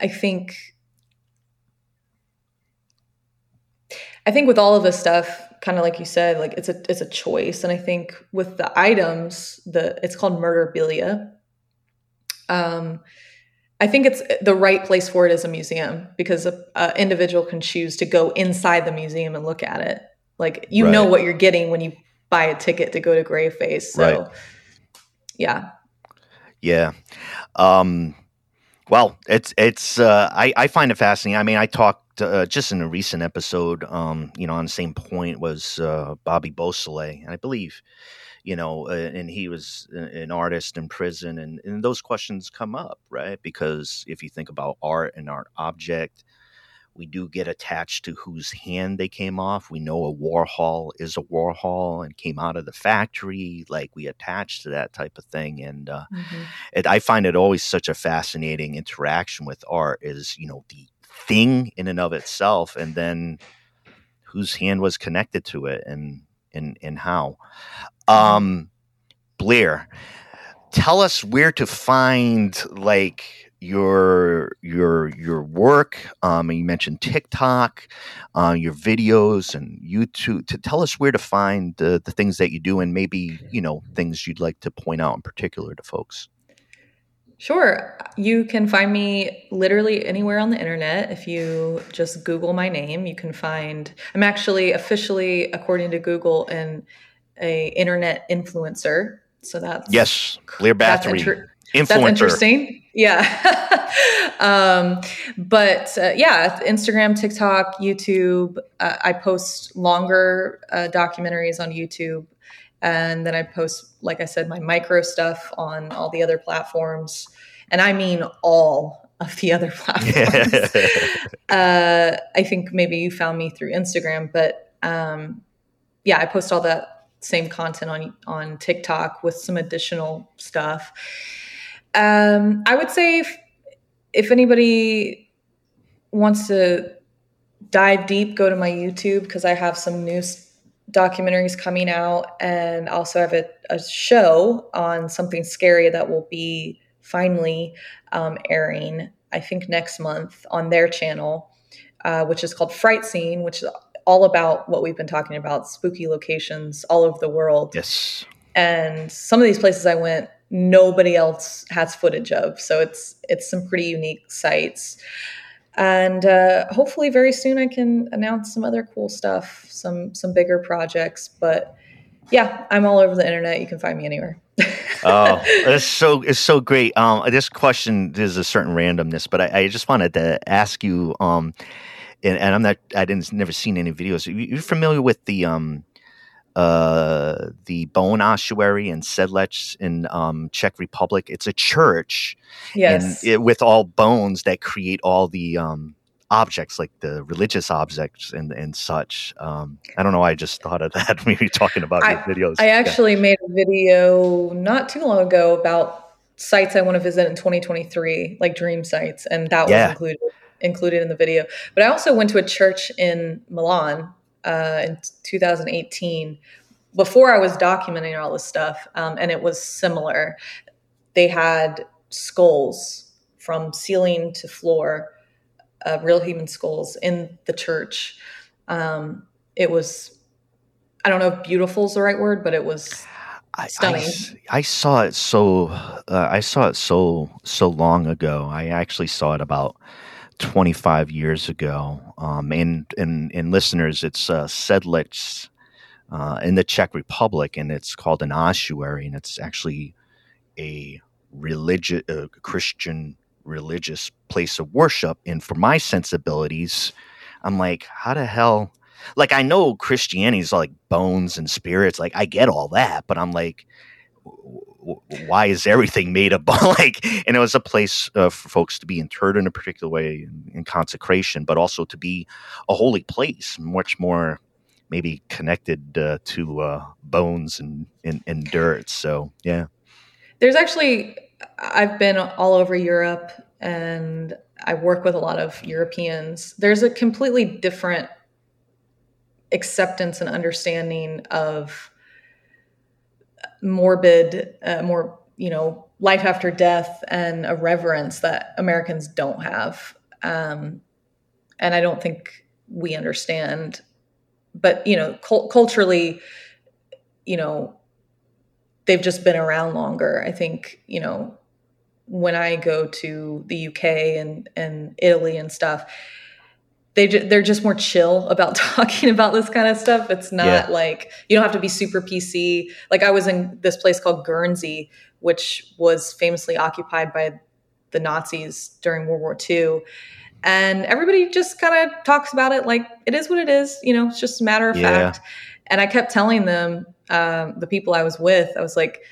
i think i think with all of this stuff kind of like you said like it's a it's a choice. And i think with the items the it's called murderabilia um I think it's the right place for it as a museum because an individual can choose to go inside the museum and look at it. Like you right. know what you're getting when you buy a ticket to go to Graveface. So, right. yeah, yeah. Um, well, it's it's uh, I I find it fascinating. I mean, I talked uh, just in a recent episode, um, you know, on the same point was uh, Bobby Beausoleil, and I believe you know, uh, and he was an artist in prison, and, and those questions come up, right? Because if you think about art and art object, we do get attached to whose hand they came off. We know a Warhol is a Warhol and came out of the factory. Like we attach to that type of thing, and uh, mm-hmm. it, I find it always such a fascinating interaction with art. Is you know the thing in and of itself, and then whose hand was connected to it, and and and how. Um, Blair, tell us where to find like your your your work. Um, you mentioned TikTok, uh, your videos, and YouTube. To tell us where to find the the things that you do, and maybe you know things you'd like to point out in particular to folks. Sure. You can find me literally anywhere on the internet. If you just Google my name, you can find. I'm actually officially, according to Google, an a internet influencer. So that's yes, Blair Bathory. Inter- Influencer. That's interesting. Yeah. um, but uh, yeah, Instagram, TikTok, YouTube. Uh, I post longer uh, documentaries on YouTube. And then I post, like I said, my micro stuff on all the other platforms. And I mean all of the other platforms. Uh, I think maybe you found me through Instagram, but um, yeah, I post all that same content on on TikTok with some additional stuff. Um, I would say if, if anybody wants to dive deep, go to my YouTube because I have some new documentaries coming out, and also have a, a, show on something scary that will be finally um, airing. I think next month on their channel, uh, which is called Fright Scene, which is all about what we've been talking about spooky locations all over the world. Yes. And some of these places I went nobody else has footage of. So it's it's some pretty unique sites. And uh, hopefully, very soon, I can announce some other cool stuff, some some bigger projects. But yeah, I'm all over the internet. You can find me anywhere. oh, it's so it's so great. Um, this question is a certain randomness, but I, I just wanted to ask you. Um, and, and, I'm not. I didn't never seen any videos. You, are familiar with the um uh, the Bone Ossuary in Sedlec in um, Czech Republic. It's a church, yes, it, with all bones that create all the um, objects, like the religious objects and and such. Um, I don't know. I just thought of that when were talking about I, videos. I actually yeah. made a video not too long ago about sites I want to visit in 2023, like dream sites, and that yeah. was included included in the video. But I also went to a church in Milan uh, in 2018 before I was documenting all this stuff, um, and it was similar. They had skulls from ceiling to floor, uh, real human skulls in the church. Um, it was, I don't know if beautiful is the right word, but it was stunning. I, I, I saw it so, uh, I saw it so so long ago. I actually saw it about 25 years ago. Um, and, and, and listeners, it's uh, uh, in the Czech Republic, and it's called an ossuary, and it's actually a religious, Christian religious place of worship. And for my sensibilities, I'm like, how the hell? Like, I know Christianity is like bones and spirits. Like, I get all that, but I'm like, why is everything made of like, and it was a place uh, for folks to be interred in a particular way in, in, consecration, but also to be a holy place, much more maybe connected uh, to uh, bones and, and, and dirt. So, yeah. There's actually, I've been all over Europe and I work with a lot of Europeans. There's a completely different acceptance and understanding of morbid, uh, more you know, life after death and a reverence that Americans don't have, um, and I don't think we understand. But you know, cult- culturally, you know, they've just been around longer. I think you know when I go to the UK and and Italy and stuff, they they're just more chill about talking about this kind of stuff. It's not yeah. like you don't have to be super PC. Like I was in this place called Guernsey, which was famously occupied by the Nazis during World War II. And everybody just kind of talks about it like it is what it is. You know, it's just a matter of yeah. fact. And I kept telling them, um, the people I was with, I was like,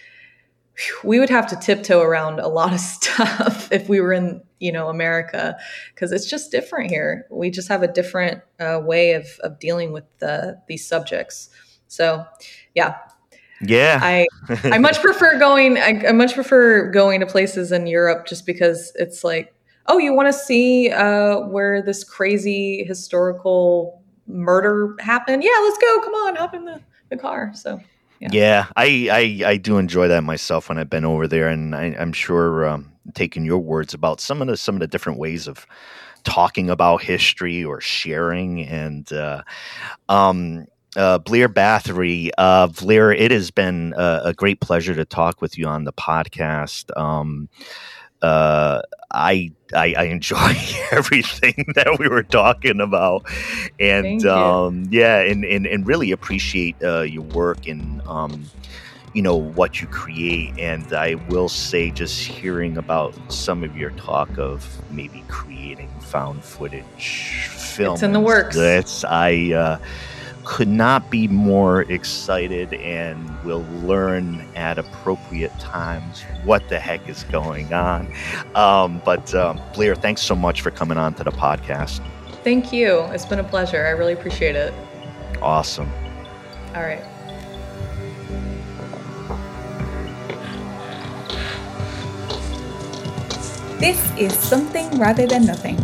we would have to tiptoe around a lot of stuff if we were in you know America because it's just different here. We just have a different uh, way of of dealing with the, these subjects. So, yeah. Yeah, I I much prefer going. I, I, much prefer going to places in Europe just because it's like, oh, you want to see uh, where this crazy historical murder happened? Yeah, let's go. Come on, hop in the, the car. So Yeah, I, I, I do enjoy that myself when I've been over there, and I, am sure um, taking your words about some of the some of the different ways of talking about history or sharing and uh, um, uh, Blair Bathory. Uh, Blair, it has been a, a, great pleasure to talk with you on the podcast. Um, uh, I, I, I enjoy everything that we were talking about, and um, yeah, and, and and really appreciate uh, your work and um, you know what you create. And I will say, just hearing about some of your talk of maybe creating found footage film, it's in the works. That's I. Uh, could not be more excited and will learn at appropriate times what the heck is going on. Um, but um, Blair, thanks so much for coming on to the podcast. Thank you. It's been a pleasure. I really appreciate it. Awesome. All right. This is Something Rather Than Nothing